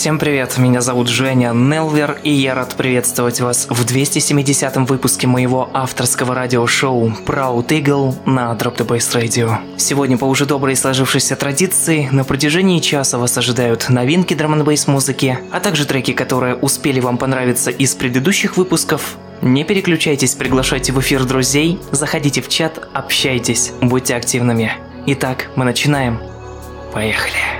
Всем привет, меня зовут Женя Нелвер, и я рад приветствовать вас в 270-м выпуске моего авторского радиошоу Proud Eagle на Drop the Bass Radio. Сегодня по уже доброй сложившейся традиции на протяжении часа вас ожидают новинки драм н музыки, а также треки, которые успели вам понравиться из предыдущих выпусков, не переключайтесь, приглашайте в эфир друзей, заходите в чат, общайтесь, будьте активными. Итак, мы начинаем. Поехали.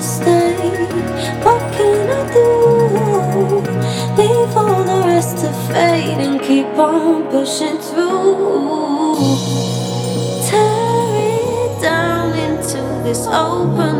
State. What can I do? Leave all the rest to fade and keep on pushing through. Tear it down into this open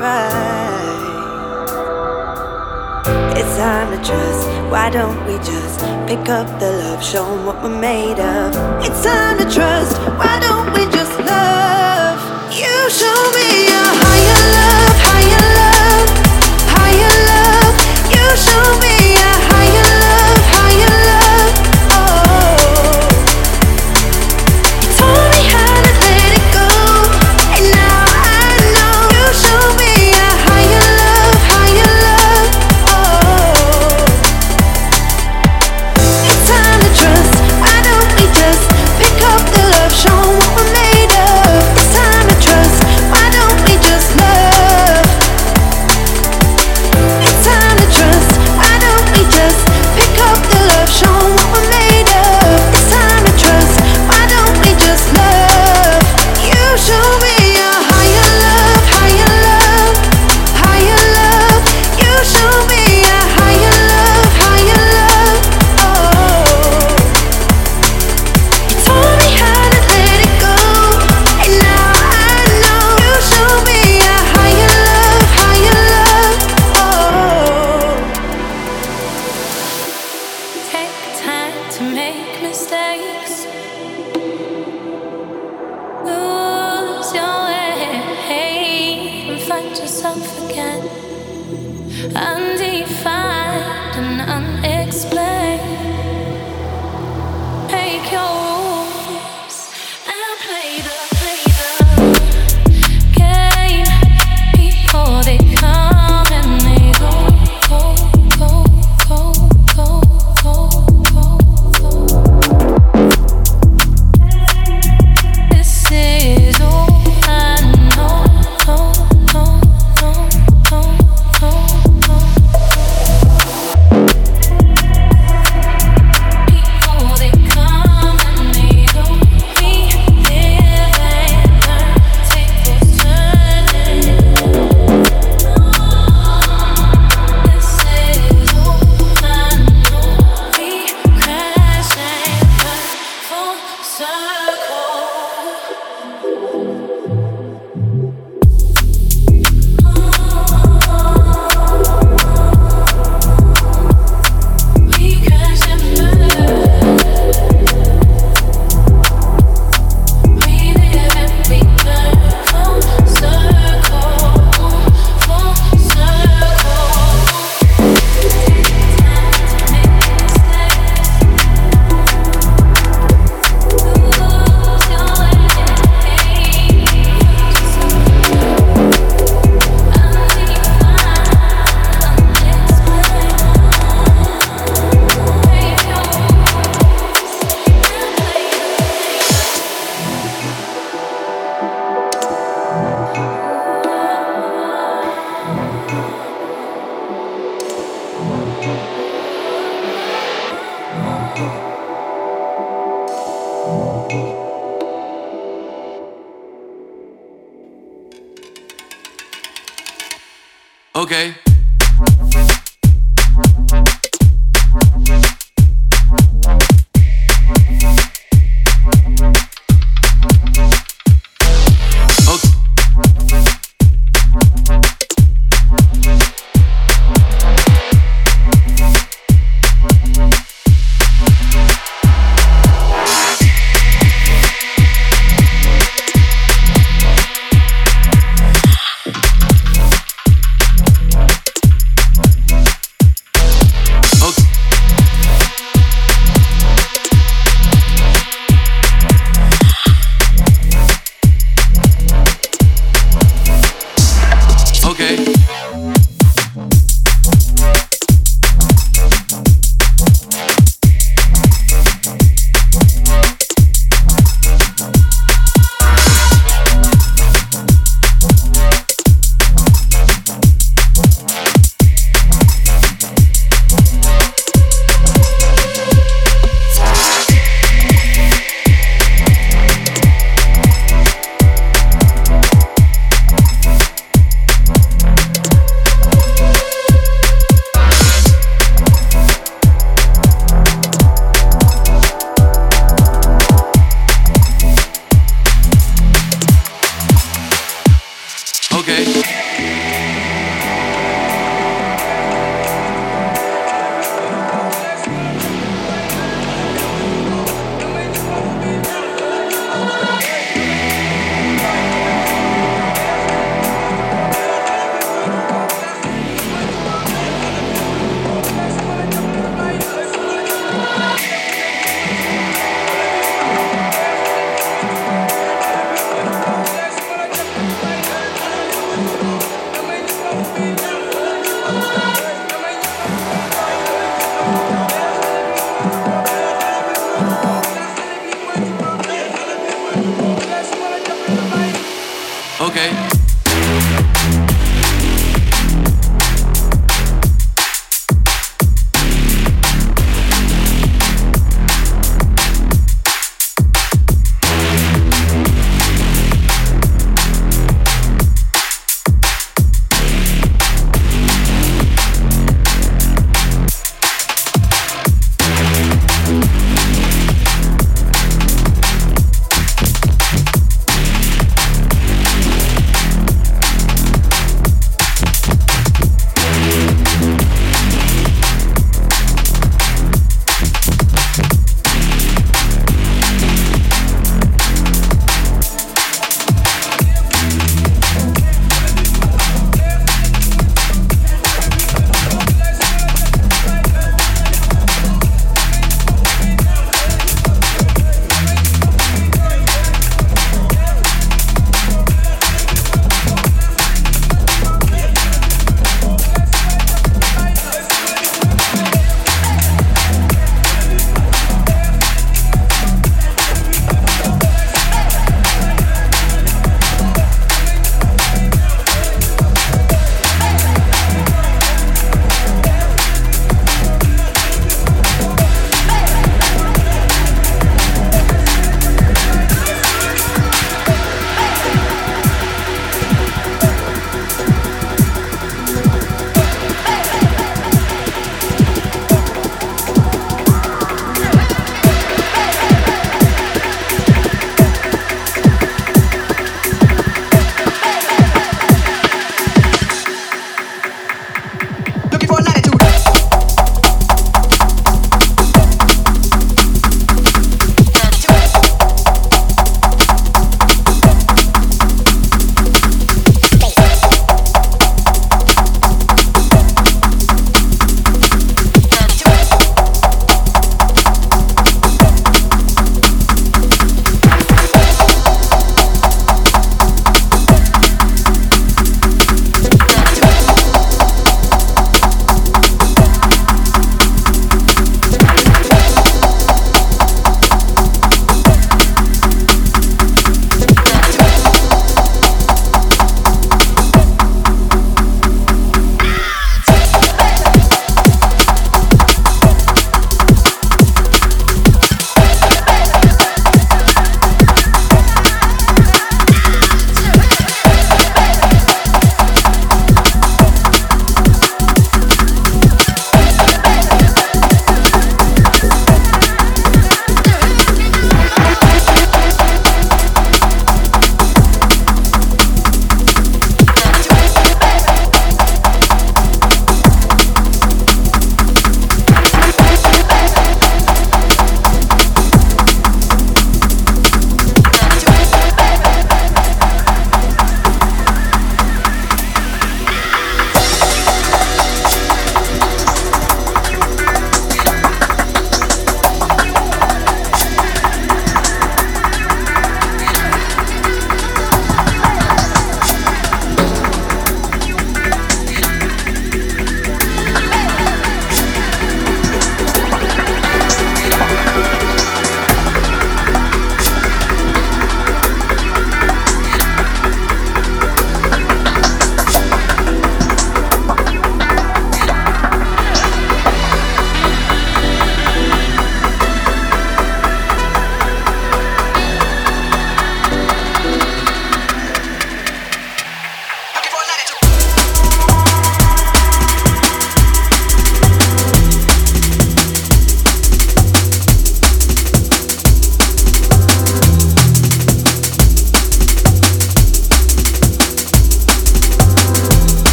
right. It's time to trust. Why don't we just pick up the love, show them what we're made of? It's time to trust. Why don't we just love? You show me a higher love, higher love, higher love. You show me.